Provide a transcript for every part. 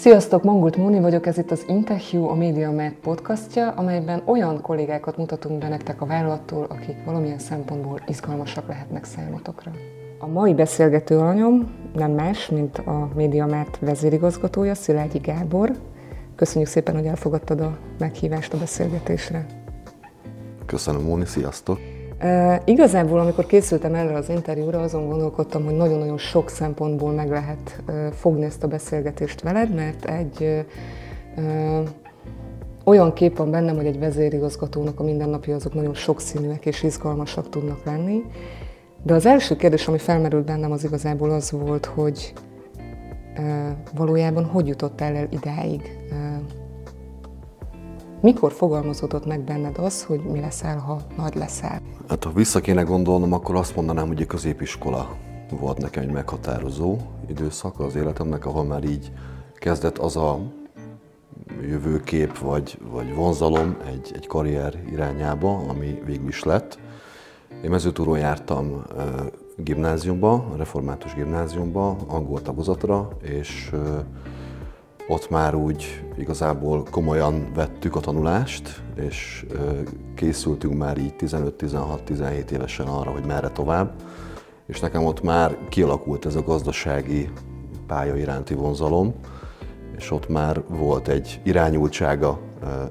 Sziasztok, Mongult Móni vagyok, ez itt az Interview, a MediaMed podcastja, amelyben olyan kollégákat mutatunk be nektek a vállalattól, akik valamilyen szempontból izgalmasak lehetnek számotokra. A mai beszélgető alanyom nem más, mint a MediaMed vezérigazgatója, Szilágyi Gábor. Köszönjük szépen, hogy elfogadtad a meghívást a beszélgetésre. Köszönöm, Móni, sziasztok! Igazából, amikor készültem erre az interjúra, azon gondolkodtam, hogy nagyon-nagyon sok szempontból meg lehet fogni ezt a beszélgetést veled, mert egy olyan kép van bennem, hogy egy vezérigazgatónak a mindennapi azok nagyon sokszínűek és izgalmasak tudnak lenni. De az első kérdés, ami felmerült bennem, az igazából az volt, hogy valójában hogy jutottál el idáig? Mikor fogalmazódott meg benned az, hogy mi leszel, ha nagy leszel? Hát ha vissza kéne gondolnom, akkor azt mondanám, hogy a középiskola volt nekem egy meghatározó időszak az életemnek, ahol már így kezdett az a jövőkép vagy, vagy vonzalom egy, egy karrier irányába, ami végül is lett. Én mezőtúron jártam gimnáziumba, református gimnáziumba, angol tagozatra, és ott már úgy igazából komolyan vettük a tanulást, és készültünk már így 15-16-17 évesen arra, hogy merre tovább. És nekem ott már kialakult ez a gazdasági pálya iránti vonzalom, és ott már volt egy irányultsága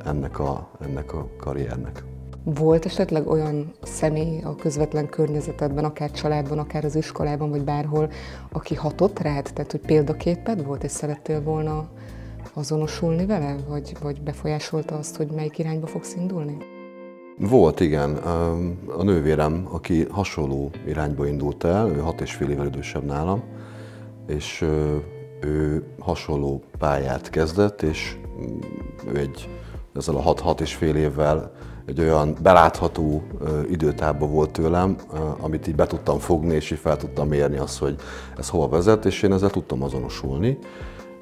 ennek a, ennek a karriernek. Volt esetleg olyan személy a közvetlen környezetedben, akár családban, akár az iskolában, vagy bárhol, aki hatott rád? Tehát, hogy példaképed volt, és szerettél volna azonosulni vele, vagy, vagy befolyásolta azt, hogy melyik irányba fogsz indulni? Volt, igen. A nővérem, aki hasonló irányba indult el, ő hat és fél évvel idősebb nálam, és ő hasonló pályát kezdett, és ő egy, ezzel a hat-hat és fél évvel egy olyan belátható időtába volt tőlem, amit így be tudtam fogni, és így fel tudtam mérni azt, hogy ez hova vezet, és én ezzel tudtam azonosulni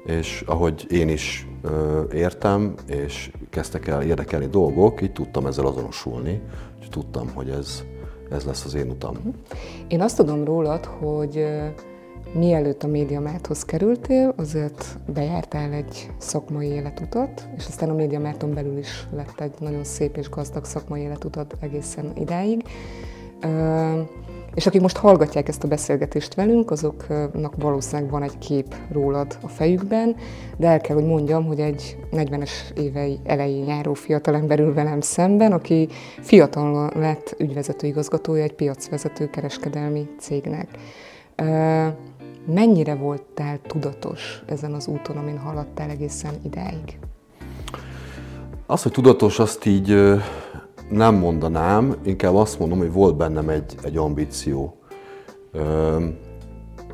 és ahogy én is ö, értem, és kezdtek el érdekelni dolgok, így tudtam ezzel azonosulni, és tudtam, hogy ez, ez lesz az én utam. Mhm. Én azt tudom rólad, hogy mielőtt a médiamárthoz kerültél, azért bejártál egy szakmai életutat, és aztán a médiamárton belül is lett egy nagyon szép és gazdag szakmai életutat egészen idáig. És akik most hallgatják ezt a beszélgetést velünk, azoknak valószínűleg van egy kép rólad a fejükben, de el kell, hogy mondjam, hogy egy 40-es évei elején járó fiatalember ül velem szemben, aki fiatal lett ügyvezető igazgatója egy piacvezető kereskedelmi cégnek. Mennyire voltál tudatos ezen az úton, amin haladtál egészen idáig? Az, hogy tudatos, azt így nem mondanám, inkább azt mondom, hogy volt bennem egy, egy ambíció.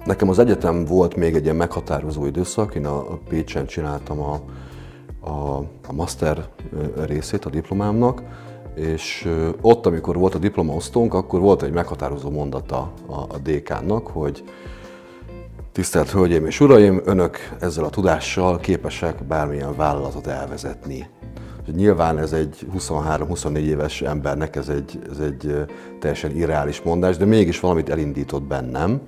Nekem az egyetem volt még egy ilyen meghatározó időszak, én a Pécsen csináltam a, a, a master részét a diplomámnak, és ott, amikor volt a diplomaosztónk, akkor volt egy meghatározó mondata a, a DK-nak, hogy tisztelt Hölgyeim és Uraim, Önök ezzel a tudással képesek bármilyen vállalatot elvezetni. Nyilván ez egy 23-24 éves embernek ez egy, ez egy teljesen irreális mondás, de mégis valamit elindított bennem,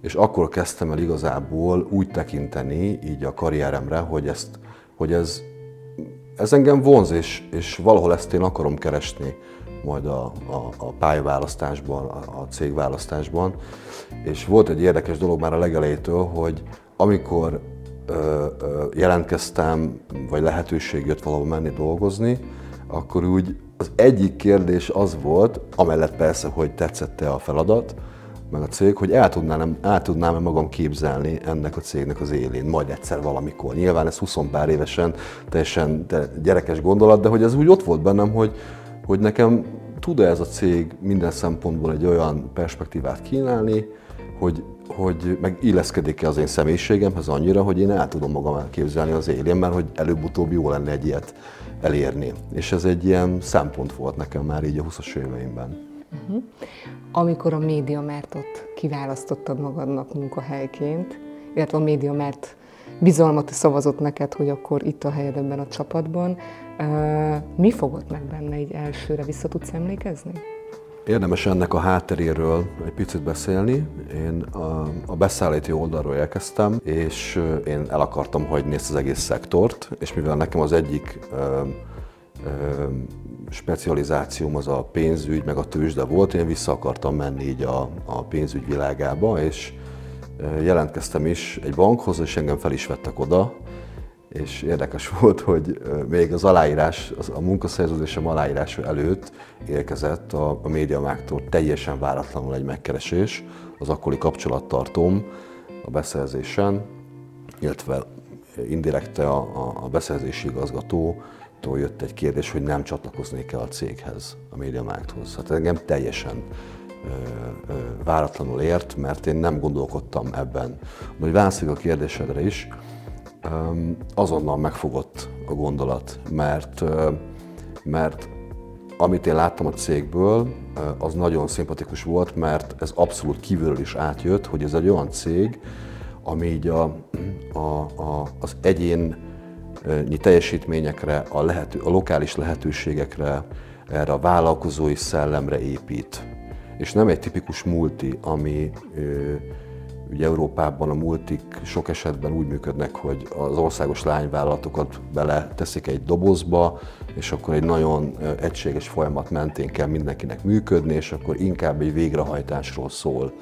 és akkor kezdtem el igazából úgy tekinteni így a karrieremre, hogy, ezt, hogy ez, ez engem vonz, és, és valahol ezt én akarom keresni majd a, a, a pályaválasztásban, a, a cégválasztásban. És volt egy érdekes dolog már a legelejétől, hogy amikor jelentkeztem, vagy lehetőség jött valahol menni dolgozni, akkor úgy az egyik kérdés az volt, amellett persze, hogy tetszette a feladat, meg a cég, hogy el tudnám, el tudnám-e magam képzelni ennek a cégnek az élén, majd egyszer valamikor. Nyilván ez 20 pár évesen teljesen gyerekes gondolat, de hogy ez úgy ott volt bennem, hogy, hogy nekem tud-e ez a cég minden szempontból egy olyan perspektívát kínálni, hogy hogy meg illeszkedik-e az én személyiségemhez annyira, hogy én el tudom magam elképzelni az élén, mert hogy előbb-utóbb jó lenne egy ilyet elérni. És ez egy ilyen szempont volt nekem már így a 20-as éveimben. Uh-huh. Amikor a médiamártot kiválasztottad magadnak munkahelyként, illetve a médiamárt bizalmat szavazott neked, hogy akkor itt a helyed ebben a csapatban, mi fogott meg benne így elsőre? Vissza tudsz emlékezni? Érdemes ennek a hátteréről egy picit beszélni. Én a, a beszállítói oldalról érkeztem, és én el akartam hagyni ezt az egész szektort, és mivel nekem az egyik ö, ö, specializációm az a pénzügy, meg a tőzsde volt, én vissza akartam menni így a, a pénzügy világába, és jelentkeztem is egy bankhoz, és engem fel is vettek oda, és érdekes volt, hogy még az aláírás, a munkaszerződésem aláírása előtt érkezett a, a médiamáktól teljesen váratlanul egy megkeresés, az akkori kapcsolattartóm a beszerzésen, illetve indirekte a, a, a beszerzési igazgatótól jött egy kérdés, hogy nem csatlakoznék el a céghez, a médiamákthoz. Hát engem teljesen váratlanul ért, mert én nem gondolkodtam ebben. Hogy válaszoljak a kérdésedre is, azonnal megfogott a gondolat, mert, mert amit én láttam a cégből, az nagyon szimpatikus volt, mert ez abszolút kívülről is átjött, hogy ez egy olyan cég, ami így a, a, a, az egyéni teljesítményekre, a, lehető, a lokális lehetőségekre, erre a vállalkozói szellemre épít. És nem egy tipikus multi, ami Ugye Európában a multik sok esetben úgy működnek, hogy az országos lányvállalatokat bele teszik egy dobozba, és akkor egy nagyon egységes folyamat mentén kell mindenkinek működni, és akkor inkább egy végrehajtásról szól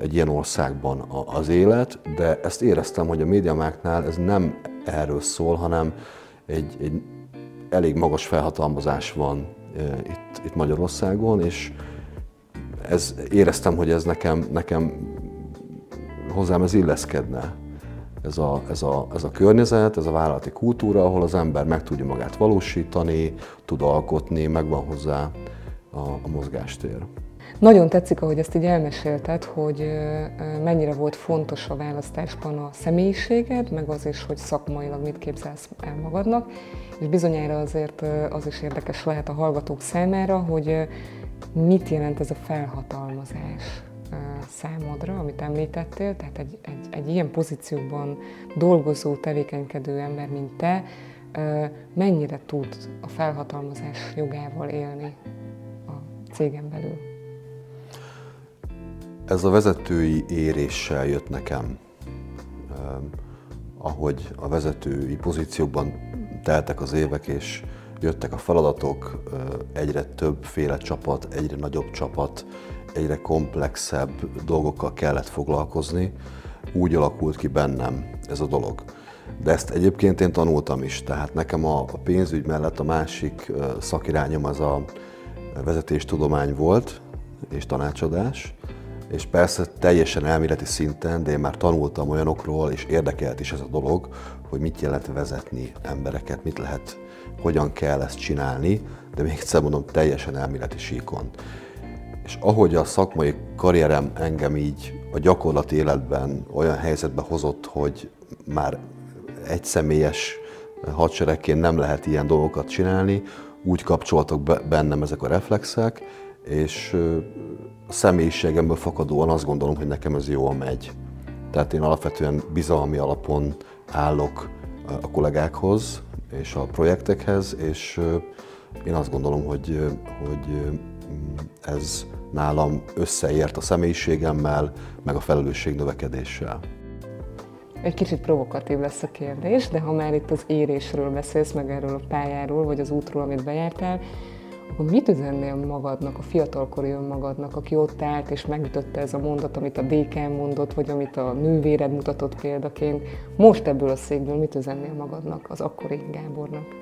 egy ilyen országban az élet, de ezt éreztem, hogy a médiamáknál ez nem erről szól, hanem egy, egy elég magas felhatalmazás van itt, itt Magyarországon, és ez, éreztem, hogy ez nekem, nekem hozzám ez illeszkedne. Ez a, ez, a, ez a környezet, ez a vállalati kultúra, ahol az ember meg tudja magát valósítani, tud alkotni, megvan hozzá a, a mozgástér. Nagyon tetszik, ahogy ezt így elmesélted, hogy mennyire volt fontos a választásban a személyiséged, meg az is, hogy szakmailag mit képzelsz el magadnak, és bizonyára azért az is érdekes lehet a hallgatók számára, hogy mit jelent ez a felhatalmazás számodra, amit említettél, tehát egy, egy, egy ilyen pozícióban dolgozó, tevékenykedő ember, mint te, mennyire tud a felhatalmazás jogával élni a cégen belül? Ez a vezetői éréssel jött nekem. Ahogy a vezetői pozíciókban teltek az évek, és jöttek a feladatok, egyre többféle csapat, egyre nagyobb csapat, egyre komplexebb dolgokkal kellett foglalkozni, úgy alakult ki bennem ez a dolog. De ezt egyébként én tanultam is, tehát nekem a, pénzügy mellett a másik szakirányom az a vezetéstudomány volt, és tanácsadás, és persze teljesen elméleti szinten, de én már tanultam olyanokról, és érdekelt is ez a dolog, hogy mit jelent vezetni embereket, mit lehet, hogyan kell ezt csinálni, de még egyszer mondom, teljesen elméleti síkon. És ahogy a szakmai karrierem engem így a gyakorlati életben olyan helyzetbe hozott, hogy már egy személyes hadseregként nem lehet ilyen dolgokat csinálni, úgy kapcsoltak bennem ezek a reflexek, és a személyiségemből fakadóan azt gondolom, hogy nekem ez jól megy. Tehát én alapvetően bizalmi alapon állok a kollégákhoz és a projektekhez, és én azt gondolom, hogy, hogy ez nálam összeért a személyiségemmel, meg a felelősség növekedéssel. Egy kicsit provokatív lesz a kérdés, de ha már itt az érésről beszélsz, meg erről a pályáról, vagy az útról, amit bejártál, akkor mit üzennél magadnak, a fiatalkori önmagadnak, aki ott állt és megütötte ez a mondat, amit a DK mondott, vagy amit a nővéred mutatott példaként. Most ebből a székből mit üzennél magadnak, az akkori Gábornak?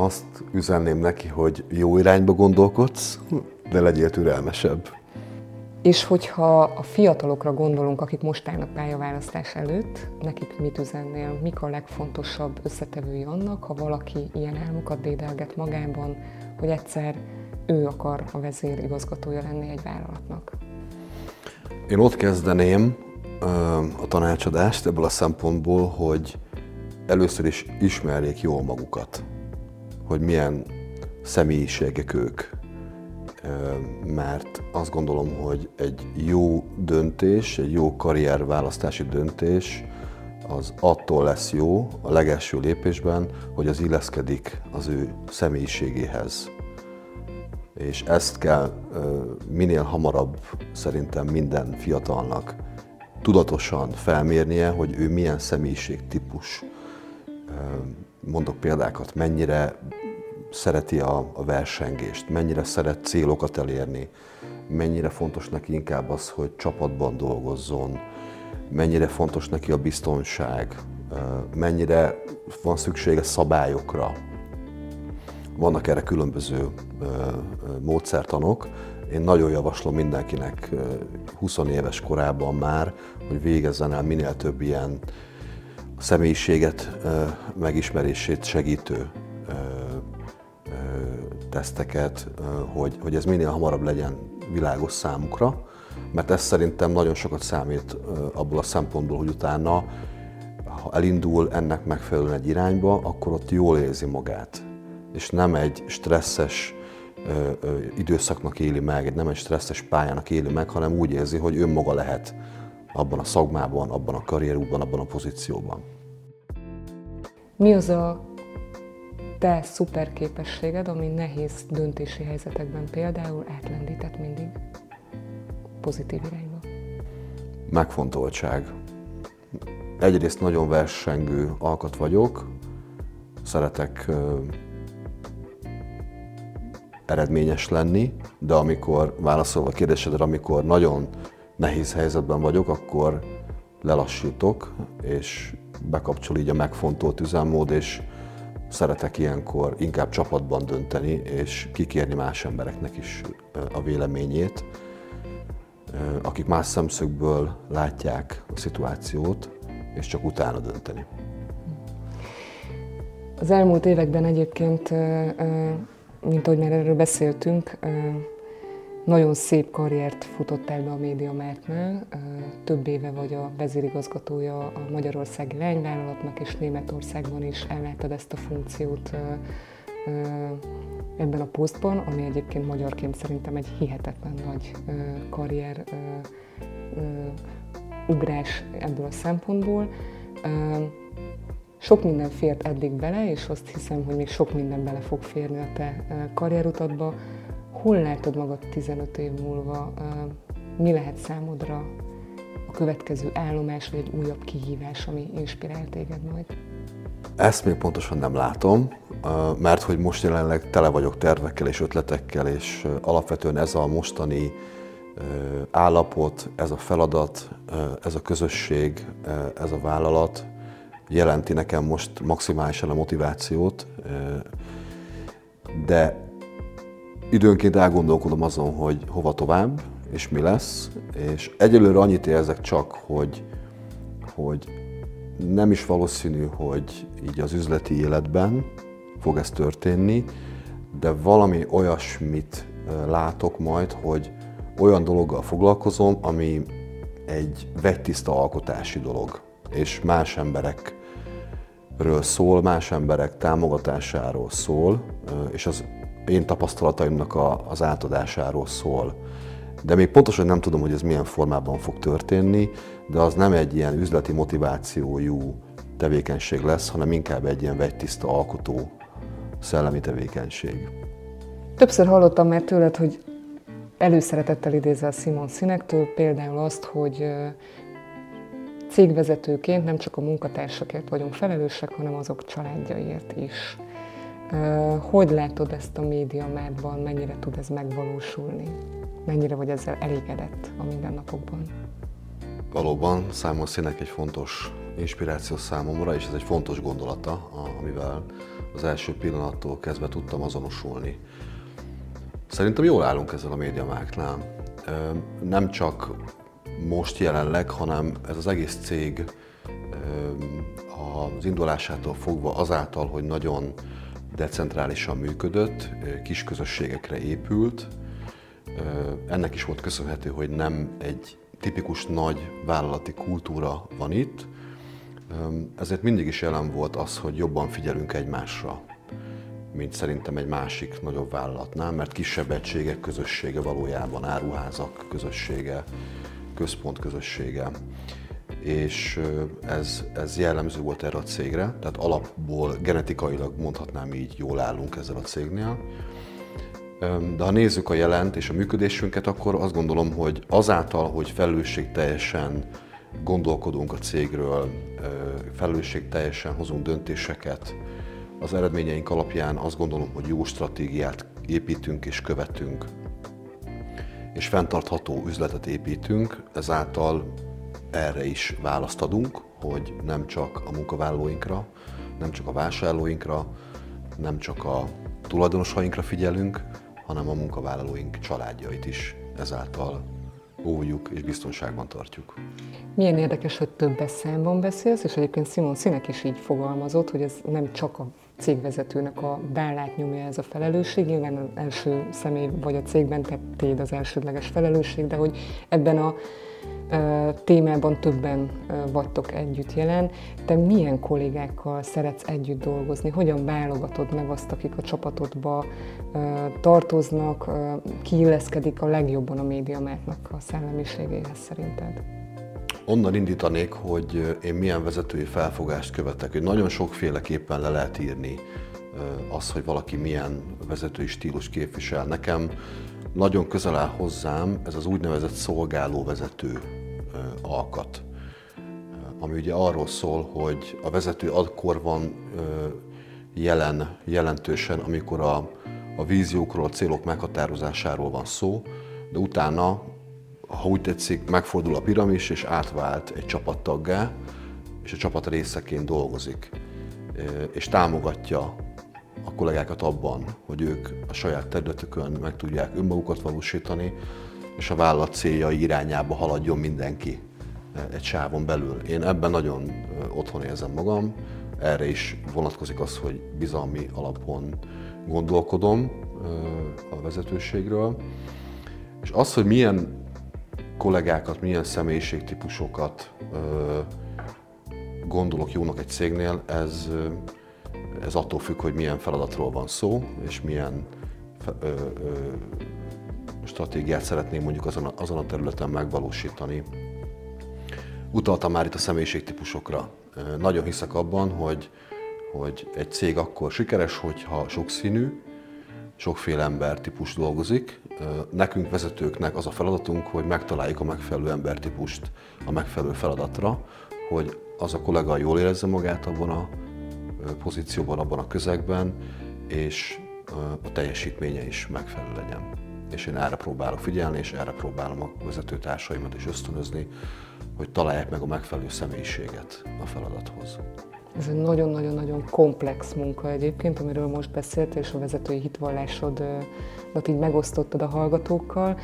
Azt üzenném neki, hogy jó irányba gondolkodsz, de legyél türelmesebb. És hogyha a fiatalokra gondolunk, akik most állnak pályaválasztás előtt, nekik mit üzennél? Mik a legfontosabb összetevői annak, ha valaki ilyen álmokat dédelget magában, hogy egyszer ő akar a vezér igazgatója lenni egy vállalatnak? Én ott kezdeném a tanácsadást ebből a szempontból, hogy először is ismerjék jól magukat, hogy milyen személyiségek ők, mert azt gondolom, hogy egy jó döntés, egy jó karrierválasztási döntés az attól lesz jó a legelső lépésben, hogy az illeszkedik az ő személyiségéhez. És ezt kell minél hamarabb szerintem minden fiatalnak tudatosan felmérnie, hogy ő milyen személyiségtípus. Mondok példákat, mennyire szereti a, a versengést, mennyire szeret célokat elérni, mennyire fontos neki inkább az, hogy csapatban dolgozzon, mennyire fontos neki a biztonság, mennyire van szüksége szabályokra. Vannak erre különböző módszertanok. Én nagyon javaslom mindenkinek 20 éves korában már, hogy végezzen el minél több ilyen személyiséget megismerését segítő teszteket, hogy, hogy ez minél hamarabb legyen világos számukra, mert ez szerintem nagyon sokat számít abból a szempontból, hogy utána, ha elindul ennek megfelelően egy irányba, akkor ott jól érzi magát, és nem egy stresszes időszaknak éli meg, nem egy stresszes pályának éli meg, hanem úgy érzi, hogy önmaga lehet abban a szakmában, abban a karrierúban, abban a pozícióban. Mi az a te szuper képességed, ami nehéz döntési helyzetekben például átlendített mindig pozitív irányba? Megfontoltság. Egyrészt nagyon versengő alkat vagyok, szeretek eredményes lenni, de amikor, válaszolva a kérdésedre, amikor nagyon nehéz helyzetben vagyok, akkor lelassítok, és bekapcsol így a megfontolt üzemmód, és szeretek ilyenkor inkább csapatban dönteni, és kikérni más embereknek is a véleményét, akik más szemszögből látják a szituációt, és csak utána dönteni. Az elmúlt években egyébként, mint ahogy már erről beszéltünk, nagyon szép karriert futottál be a MediaMarktnál. Több éve vagy a vezérigazgatója a Magyarországi Lányvállalatnak, és Németországban is elláttad ezt a funkciót ebben a posztban, ami egyébként magyarként szerintem egy hihetetlen nagy karrier ugrás ebből a szempontból. Sok minden fért eddig bele, és azt hiszem, hogy még sok minden bele fog férni a te karrierutadba. Hol látod magad 15 év múlva? Mi lehet számodra a következő állomás, vagy egy újabb kihívás, ami inspirál téged majd? Ezt még pontosan nem látom, mert hogy most jelenleg tele vagyok tervekkel és ötletekkel, és alapvetően ez a mostani állapot, ez a feladat, ez a közösség, ez a vállalat jelenti nekem most maximálisan a motivációt, de időnként elgondolkodom azon, hogy hova tovább, és mi lesz, és egyelőre annyit érzek csak, hogy, hogy nem is valószínű, hogy így az üzleti életben fog ez történni, de valami olyasmit látok majd, hogy olyan dologgal foglalkozom, ami egy vegytiszta alkotási dolog, és más emberekről szól, más emberek támogatásáról szól, és az én tapasztalataimnak a, az átadásáról szól. De még pontosan nem tudom, hogy ez milyen formában fog történni, de az nem egy ilyen üzleti motivációjú tevékenység lesz, hanem inkább egy ilyen vegytiszta alkotó szellemi tevékenység. Többször hallottam már tőled, hogy előszeretettel idézel Simon Sinektől, például azt, hogy cégvezetőként nem csak a munkatársakért vagyunk felelősek, hanem azok családjaiért is. Hogy látod ezt a médiamádban, mennyire tud ez megvalósulni? Mennyire vagy ezzel elégedett a mindennapokban? Valóban Simon Sinek egy fontos inspiráció számomra, és ez egy fontos gondolata, amivel az első pillanattól kezdve tudtam azonosulni. Szerintem jól állunk ezzel a médiamáknál. Nem csak most jelenleg, hanem ez az egész cég az indulásától fogva azáltal, hogy nagyon decentrálisan működött, kis közösségekre épült. Ennek is volt köszönhető, hogy nem egy tipikus nagy vállalati kultúra van itt, ezért mindig is jelen volt az, hogy jobban figyelünk egymásra, mint szerintem egy másik nagyobb vállalatnál, mert kisebb egységek közössége valójában áruházak közössége, központ közössége és ez, ez jellemző volt erre a cégre, tehát alapból genetikailag mondhatnám így jól állunk ezzel a cégnél. De ha nézzük a jelent és a működésünket, akkor azt gondolom, hogy azáltal, hogy felelősségteljesen gondolkodunk a cégről, felelősségteljesen hozunk döntéseket, az eredményeink alapján azt gondolom, hogy jó stratégiát építünk és követünk, és fenntartható üzletet építünk, ezáltal erre is választ adunk, hogy nem csak a munkavállalóinkra, nem csak a vásárlóinkra, nem csak a tulajdonosainkra figyelünk, hanem a munkavállalóink családjait is ezáltal óvjuk és biztonságban tartjuk. Milyen érdekes, hogy többes számban beszélsz, és egyébként Simon Színek is így fogalmazott, hogy ez nem csak a cégvezetőnek a vállát nyomja ez a felelősség, nyilván az első személy vagy a cégben tettéd az elsődleges felelősség, de hogy ebben a témában többen vagytok együtt jelen. Te milyen kollégákkal szeretsz együtt dolgozni? Hogyan válogatod meg azt, akik a csapatodba tartoznak? Ki illeszkedik a legjobban a médiamártnak a szellemiségéhez szerinted? Onnan indítanék, hogy én milyen vezetői felfogást követek, hogy nagyon sokféleképpen le lehet írni az, hogy valaki milyen vezetői stílus képvisel. Nekem nagyon közel áll hozzám ez az úgynevezett szolgálóvezető alkat, ami ugye arról szól, hogy a vezető akkor van jelen, jelentősen, amikor a, a víziókról, a célok meghatározásáról van szó, de utána, ha úgy tetszik, megfordul a piramis, és átvált egy csapattaggá, és a csapat részeként dolgozik, és támogatja a kollégákat abban, hogy ők a saját területükön meg tudják önmagukat valósítani, és a vállalat céljai irányába haladjon mindenki eh, egy sávon belül. Én ebben nagyon eh, otthon érzem magam, erre is vonatkozik az, hogy bizalmi alapon gondolkodom eh, a vezetőségről. És az, hogy milyen kollégákat, milyen személyiségtípusokat gondolok jónak egy cégnél, ez, ez attól függ, hogy milyen feladatról van szó, és milyen stratégiát szeretném mondjuk azon a, azon a területen megvalósítani. Utaltam már itt a személyiségtípusokra. Nagyon hiszek abban, hogy, hogy egy cég akkor sikeres, hogyha sokszínű, sokféle embertípus dolgozik. Nekünk vezetőknek az a feladatunk, hogy megtaláljuk a megfelelő embertípust a megfelelő feladatra, hogy az a kollega jól érezze magát abban a pozícióban, abban a közegben, és a teljesítménye is megfelelő legyen és én erre próbálok figyelni, és erre próbálom a vezetőtársaimat is ösztönözni, hogy találják meg a megfelelő személyiséget a feladathoz. Ez egy nagyon-nagyon-nagyon komplex munka egyébként, amiről most beszéltél, és a vezetői hitvallásodat így megosztottad a hallgatókkal.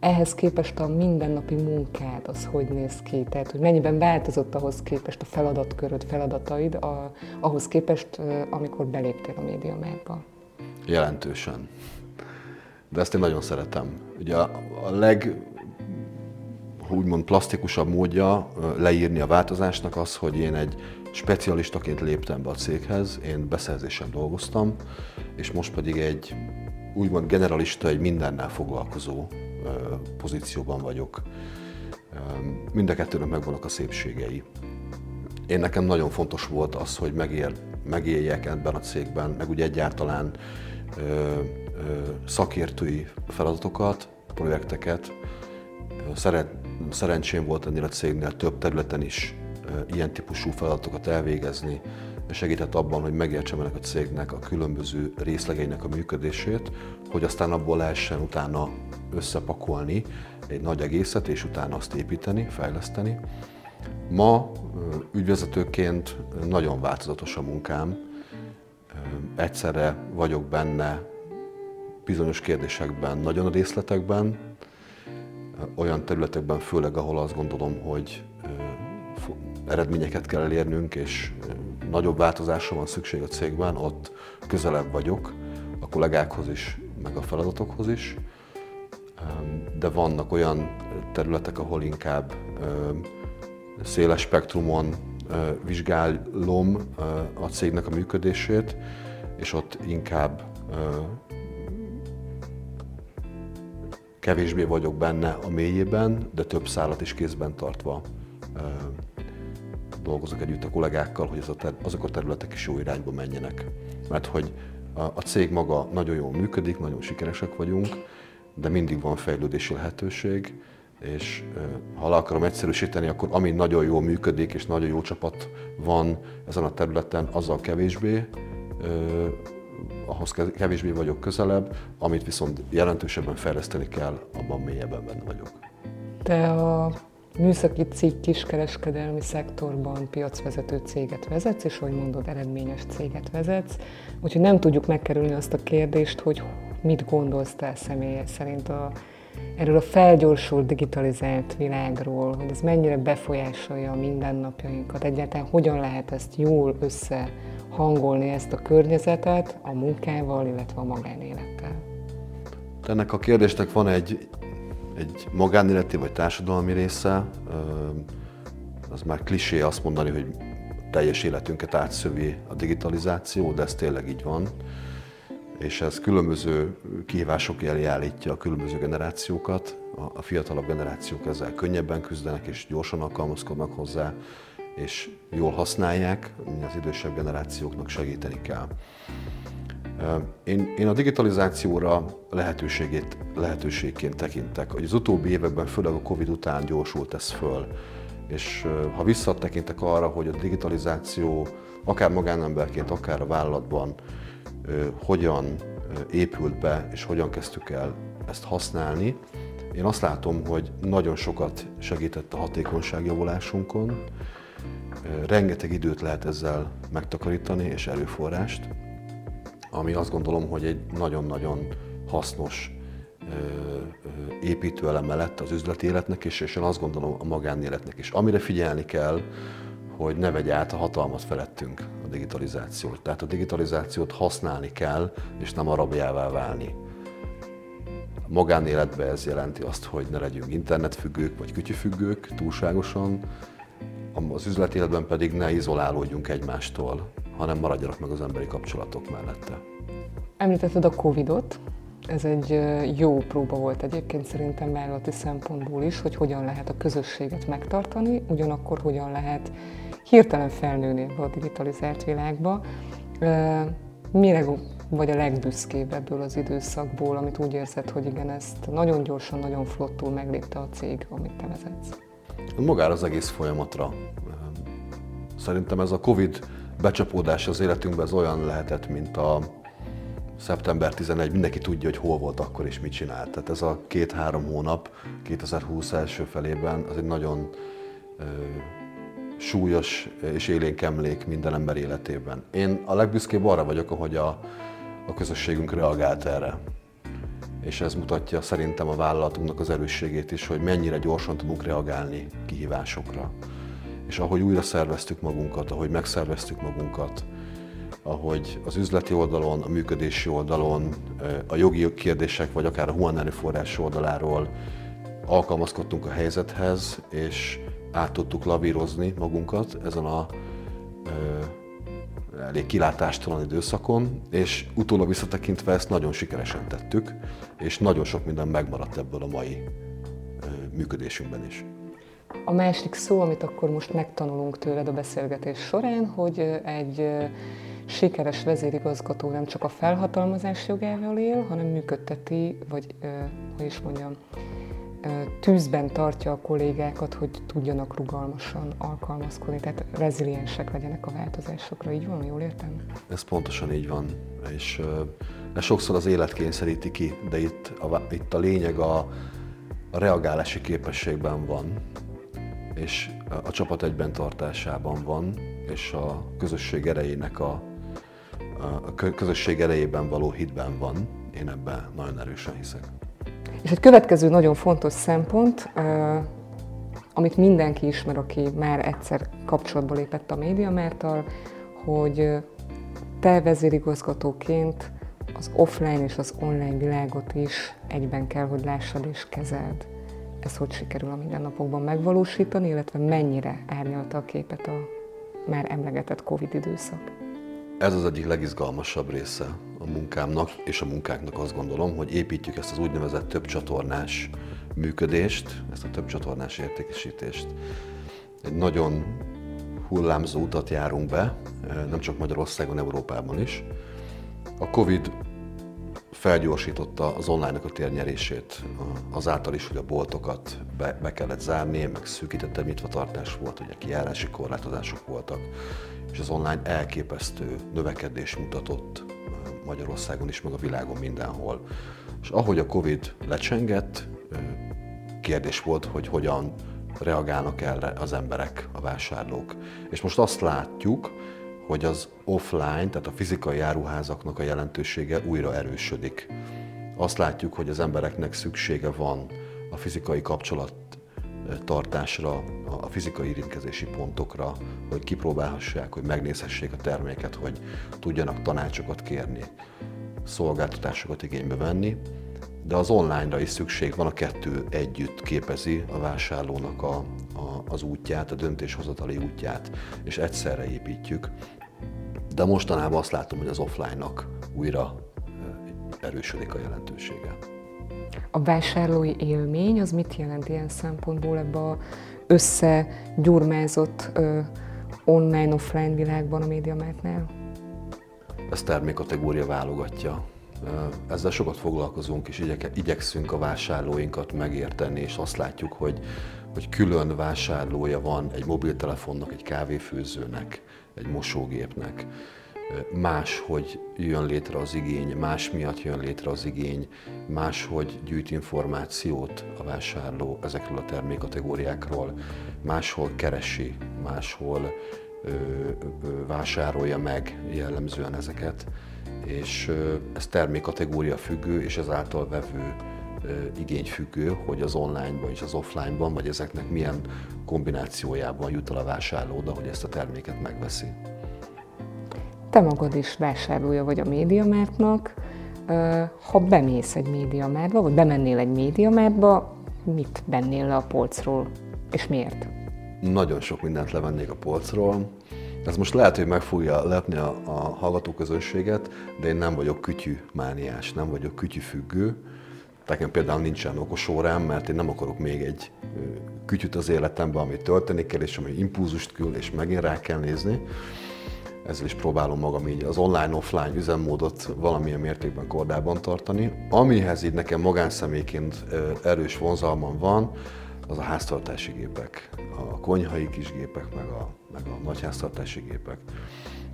Ehhez képest a mindennapi munkád az hogy néz ki? Tehát, hogy mennyiben változott ahhoz képest a feladatköröd, feladataid, a, ahhoz képest, amikor beléptél a médiamárba? Jelentősen de ezt én nagyon szeretem. Ugye a, a leg úgymond plastikusabb módja leírni a változásnak az, hogy én egy specialistaként léptem be a céghez, én beszerzésen dolgoztam, és most pedig egy úgymond generalista, egy mindennel foglalkozó pozícióban vagyok. Mind a kettőnek megvannak a szépségei. Én nekem nagyon fontos volt az, hogy megér, megéljek ebben a cégben, meg úgy egyáltalán szakértői feladatokat, projekteket. Szeren, szerencsém volt ennél a cégnél több területen is ilyen típusú feladatokat elvégezni, segített abban, hogy megértsem ennek a cégnek a különböző részlegeinek a működését, hogy aztán abból lehessen utána összepakolni egy nagy egészet, és utána azt építeni, fejleszteni. Ma ügyvezetőként nagyon változatos a munkám. Egyszerre vagyok benne bizonyos kérdésekben nagyon a részletekben, olyan területekben főleg, ahol azt gondolom, hogy eredményeket kell elérnünk, és nagyobb változásra van szükség a cégben, ott közelebb vagyok a kollégákhoz is, meg a feladatokhoz is. De vannak olyan területek, ahol inkább széles spektrumon vizsgálom a cégnek a működését, és ott inkább kevésbé vagyok benne a mélyében, de több szállat is kézben tartva dolgozok együtt a kollégákkal, hogy az a ter- azok a területek is jó irányba menjenek. Mert hogy A cég maga nagyon jól működik, nagyon sikeresek vagyunk, de mindig van fejlődési lehetőség, és ha le akarom egyszerűsíteni, akkor ami nagyon jól működik, és nagyon jó csapat van ezen a területen, azzal kevésbé, ahhoz kevésbé vagyok közelebb, amit viszont jelentősebben fejleszteni kell, abban mélyebben benne vagyok. Te a műszaki cikk kiskereskedelmi szektorban piacvezető céget vezetsz, és ahogy mondod, eredményes céget vezetsz. Úgyhogy nem tudjuk megkerülni azt a kérdést, hogy mit gondolsz te személy szerint a, erről a felgyorsult, digitalizált világról, hogy ez mennyire befolyásolja a mindennapjainkat, egyáltalán hogyan lehet ezt jól összehangolni ezt a környezetet a munkával, illetve a magánélettel. Ennek a kérdésnek van egy egy magánéleti vagy társadalmi része, az már klisé azt mondani, hogy teljes életünket átszövi a digitalizáció, de ez tényleg így van. És ez különböző kihívások elé állítja a különböző generációkat. A fiatalabb generációk ezzel könnyebben küzdenek és gyorsan alkalmazkodnak hozzá, és jól használják, az idősebb generációknak segíteni kell. Én, én a digitalizációra lehetőségét, lehetőségként tekintek. Az utóbbi években, főleg a Covid után gyorsult ez föl. És ha visszatekintek arra, hogy a digitalizáció akár magánemberként, akár a vállalatban hogyan épült be, és hogyan kezdtük el ezt használni, én azt látom, hogy nagyon sokat segített a hatékonyságjavulásunkon, rengeteg időt lehet ezzel megtakarítani, és erőforrást ami azt gondolom, hogy egy nagyon-nagyon hasznos építőeleme lett az üzleti életnek is, és én azt gondolom a magánéletnek is. Amire figyelni kell, hogy ne vegye át a hatalmat felettünk a digitalizációt. Tehát a digitalizációt használni kell, és nem arabjává válni. A magánéletben ez jelenti azt, hogy ne legyünk internetfüggők vagy kütyüfüggők túlságosan, az üzleti életben pedig ne izolálódjunk egymástól, hanem maradjanak meg az emberi kapcsolatok mellette. Említetted a Covid-ot, ez egy jó próba volt egyébként szerintem vállalati szempontból is, hogy hogyan lehet a közösséget megtartani, ugyanakkor hogyan lehet hirtelen felnőni a digitalizált világba. Mire vagy a legbüszkébb ebből az időszakból, amit úgy érzed, hogy igen, ezt nagyon gyorsan, nagyon flottul meglépte a cég, amit te vezetsz? Magára az egész folyamatra. Szerintem ez a Covid becsapódás az életünkben az olyan lehetett, mint a szeptember 11, mindenki tudja, hogy hol volt akkor és mit csinált. Tehát ez a két-három hónap 2020 első felében az egy nagyon ö, súlyos és élénk emlék minden ember életében. Én a legbüszkébb arra vagyok, ahogy a, a közösségünk reagált erre. És ez mutatja szerintem a vállalatunknak az erősségét is, hogy mennyire gyorsan tudunk reagálni kihívásokra. És ahogy újra szerveztük magunkat, ahogy megszerveztük magunkat, ahogy az üzleti oldalon, a működési oldalon, a jogi kérdések, vagy akár a human erőforrás oldaláról alkalmazkodtunk a helyzethez, és át tudtuk lavírozni magunkat ezen a elég kilátástalan időszakon, és utólag visszatekintve ezt nagyon sikeresen tettük, és nagyon sok minden megmaradt ebből a mai működésünkben is. A másik szó, amit akkor most megtanulunk tőled a beszélgetés során, hogy egy sikeres vezérigazgató nem csak a felhatalmazás jogával él, hanem működteti, vagy hogy is mondjam, tűzben tartja a kollégákat, hogy tudjanak rugalmasan alkalmazkodni, tehát reziliensek legyenek a változásokra. Így van, jól értem? Ez pontosan így van, és ez sokszor az élet kényszeríti ki, de itt a, itt a lényeg a, a reagálási képességben van, és a csapat egyben tartásában van, és a közösség erejének a a közösség erejében való hitben van. Én ebben nagyon erősen hiszek. És egy következő nagyon fontos szempont, amit mindenki ismer, aki már egyszer kapcsolatba lépett a médiamártal, hogy te vezérigazgatóként az offline és az online világot is egyben kell, hogy lássad és kezeld. Ez hogy sikerül a mindennapokban megvalósítani, illetve mennyire árnyalta a képet a már emlegetett Covid időszak? Ez az egyik legizgalmasabb része a munkámnak és a munkáknak azt gondolom, hogy építjük ezt az úgynevezett több csatornás működést, ezt a több csatornás értékesítést. Egy nagyon hullámzó utat járunk be, nem csak Magyarországon, Európában is. A Covid felgyorsította az online-nak a térnyerését, azáltal is, hogy a boltokat be, be kellett zárni, meg szűkítette nyitvatartás volt, ugye kijárási korlátozások voltak, és az online elképesztő növekedés mutatott Magyarországon is, meg a világon mindenhol. És ahogy a Covid lecsengett, kérdés volt, hogy hogyan reagálnak erre az emberek, a vásárlók. És most azt látjuk, hogy az offline, tehát a fizikai áruházaknak a jelentősége újra erősödik. Azt látjuk, hogy az embereknek szüksége van a fizikai kapcsolat tartásra, a fizikai érintkezési pontokra, hogy kipróbálhassák, hogy megnézhessék a terméket, hogy tudjanak tanácsokat kérni, szolgáltatásokat igénybe venni, de az online-ra is szükség van, a kettő együtt képezi a vásárlónak a, a, az útját, a döntéshozatali útját, és egyszerre építjük. De mostanában azt látom, hogy az offline-nak újra erősödik a jelentősége. A vásárlói élmény az mit jelent ilyen szempontból ebbe a összegyurmázott online-offline világban a MediaMarktnál? Ez termékkategória válogatja. Ezzel sokat foglalkozunk, és igyekszünk a vásárlóinkat megérteni, és azt látjuk, hogy, hogy külön vásárlója van egy mobiltelefonnak, egy kávéfőzőnek, egy mosógépnek. Más, hogy jön létre az igény, más miatt jön létre az igény, máshogy gyűjt információt a vásárló ezekről a termékkategóriákról, máshol keresi, máshol ö, ö, vásárolja meg jellemzően ezeket, és ö, ez termékkategória függő, és ezáltal vevő igényfüggő, hogy az online-ban és az offline-ban, vagy ezeknek milyen kombinációjában jut el a vásárló oda, hogy ezt a terméket megveszi. Te magad is vásárlója vagy a médiamártnak. Ha bemész egy médiamártba, vagy bemennél egy médiamártba, mit vennél le a polcról, és miért? Nagyon sok mindent levennék a polcról. Ez most lehet, hogy meg fogja lepni a, a hallgatóközönséget, de én nem vagyok kütyű mániás, nem vagyok kütyűfüggő Nekem például nincsen okos órám, mert én nem akarok még egy kütyüt az életemben, amit tölteni kell, és ami impulzust kül, és megint rá kell nézni. Ezzel is próbálom magam így az online-offline üzemmódot valamilyen mértékben kordában tartani. Amihez így nekem magánszemélyként erős vonzalmam van, az a háztartási gépek, a konyhai kis gépek, meg a, meg a nagy háztartási gépek.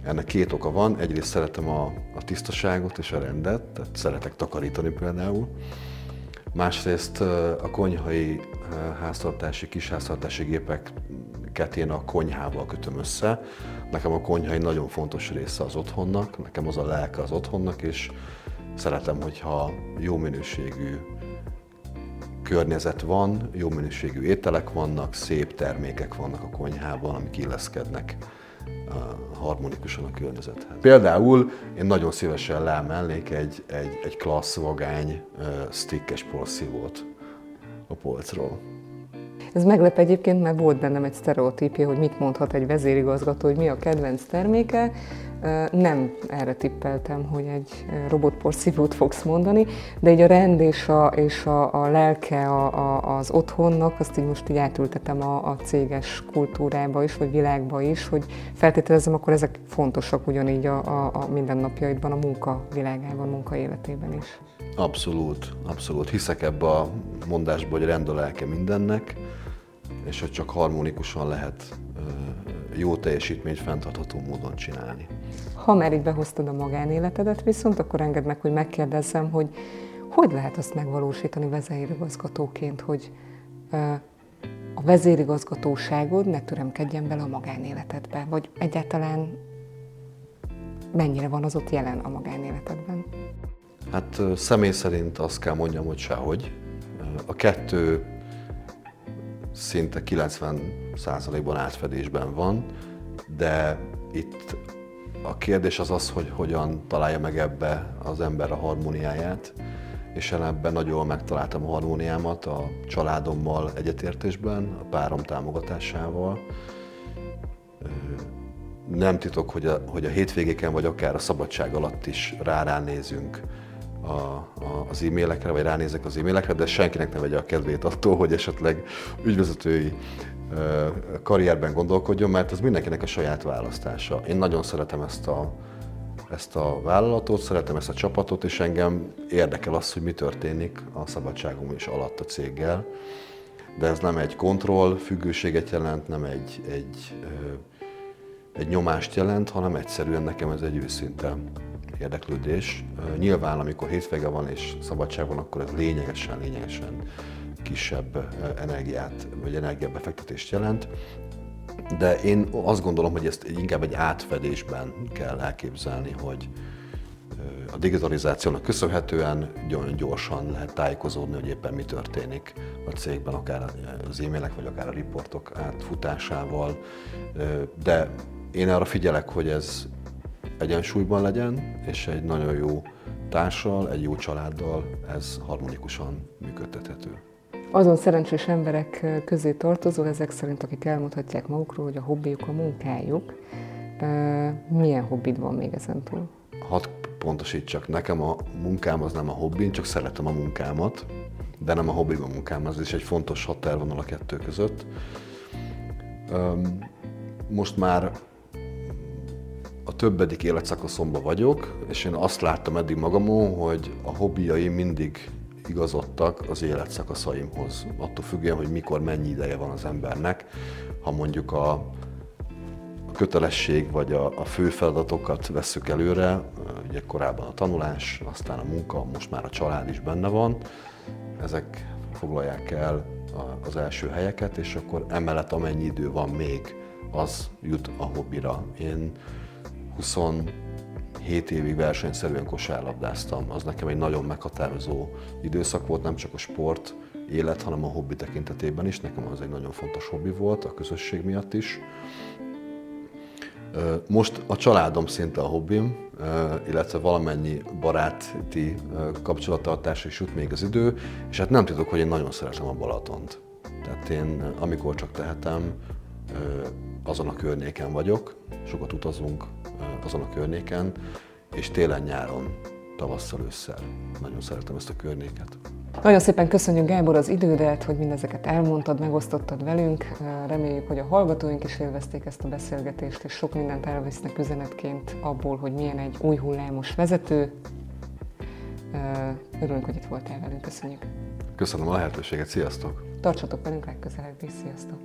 Ennek két oka van. Egyrészt szeretem a, a tisztaságot és a rendet, tehát szeretek takarítani például Másrészt a konyhai háztartási, kisháztartási gépeket én a konyhával kötöm össze. Nekem a konyhai nagyon fontos része az otthonnak, nekem az a lelke az otthonnak, és szeretem, hogyha jó minőségű környezet van, jó minőségű ételek vannak, szép termékek vannak a konyhában, amik illeszkednek harmonikusan a környezethez. Például én nagyon szívesen leemelnék egy, egy, egy klassz vagány stickes porszívót a polcról. Ez meglep egyébként, mert volt bennem egy sztereotípia, hogy mit mondhat egy vezérigazgató, hogy mi a kedvenc terméke. Nem erre tippeltem, hogy egy robotporszívót fogsz mondani, de így a rend és a, és a, a lelke a, a, az otthonnak, azt így most így átültetem a, a céges kultúrába is, vagy világba is, hogy feltételezem, akkor ezek fontosak ugyanígy a, a, a mindennapjaidban, a munka világában, munka életében is. Abszolút, abszolút. Hiszek ebbe a mondásba, hogy rend a lelke mindennek, és hogy csak harmonikusan lehet jó teljesítményt fenntartható módon csinálni. Ha már így behoztad a magánéletedet viszont, akkor engedd meg, hogy megkérdezzem, hogy hogy lehet azt megvalósítani vezérigazgatóként, hogy a vezérigazgatóságod ne türemkedjen bele a magánéletedbe, vagy egyáltalán mennyire van az ott jelen a magánéletedben? Hát személy szerint azt kell mondjam, hogy sehogy. A kettő szinte 90%-ban átfedésben van, de itt a kérdés az az, hogy hogyan találja meg ebbe az ember a harmóniáját, és én ebben nagyon megtaláltam a harmóniámat a családommal egyetértésben, a párom támogatásával. Nem titok, hogy a, hogy a hétvégéken vagy akár a szabadság alatt is rá nézünk a, a, az e-mailekre, vagy ránézek az e-mailekre, de senkinek ne vegye a kedvét attól, hogy esetleg ügyvezetői karrierben gondolkodjon, mert ez mindenkinek a saját választása. Én nagyon szeretem ezt a ezt a vállalatot, szeretem ezt a csapatot, és engem érdekel az, hogy mi történik a szabadságom és alatt a céggel. De ez nem egy kontroll függőséget jelent, nem egy, egy, egy nyomást jelent, hanem egyszerűen nekem ez egy őszinte érdeklődés. Nyilván, amikor hétvége van és szabadság van, akkor ez lényegesen, lényegesen kisebb energiát vagy energiabefektetést jelent. De én azt gondolom, hogy ezt inkább egy átfedésben kell elképzelni, hogy a digitalizációnak köszönhetően nagyon gyorsan lehet tájékozódni, hogy éppen mi történik a cégben, akár az e-mailek, vagy akár a riportok átfutásával. De én arra figyelek, hogy ez egyensúlyban legyen, és egy nagyon jó társal, egy jó családdal ez harmonikusan működtethető. Azon szerencsés emberek közé tartozol, ezek szerint, akik elmondhatják magukról, hogy a hobbiuk a munkájuk. Milyen hobbid van még ezen túl? Hadd pontosítsak, nekem a munkám az nem a hobbin, csak szeretem a munkámat, de nem a hobbim a munkám, ez is egy fontos határvonal a kettő között. Most már a többedik életszakaszomban vagyok, és én azt láttam eddig magamon, hogy a hobbiaim mindig igazodtak az életszakaszaimhoz. Attól függően, hogy mikor mennyi ideje van az embernek. Ha mondjuk a, a kötelesség vagy a, a fő feladatokat vesszük előre, ugye korábban a tanulás, aztán a munka, most már a család is benne van, ezek foglalják el az első helyeket, és akkor emellett amennyi idő van még, az jut a hobbira. Én 27 évig versenyszerűen kosárlabdáztam. Az nekem egy nagyon meghatározó időszak volt, nem csak a sport élet, hanem a hobbi tekintetében is. Nekem az egy nagyon fontos hobbi volt, a közösség miatt is. Most a családom szinte a hobbim, illetve valamennyi baráti kapcsolattartásra is jut még az idő, és hát nem tudok, hogy én nagyon szeretem a Balatont. Tehát én, amikor csak tehetem, azon a környéken vagyok, sokat utazunk azon a környéken, és télen-nyáron, tavasszal, ősszel. Nagyon szeretem ezt a környéket. Nagyon szépen köszönjük Gábor az idődet, hogy mindezeket elmondtad, megosztottad velünk. Reméljük, hogy a hallgatóink is élvezték ezt a beszélgetést, és sok mindent elvisznek üzenetként abból, hogy milyen egy új hullámos vezető. Örülünk, hogy itt voltál velünk. Köszönjük. Köszönöm a lehetőséget, sziasztok! Tartsatok velünk legközelebb is, sziasztok!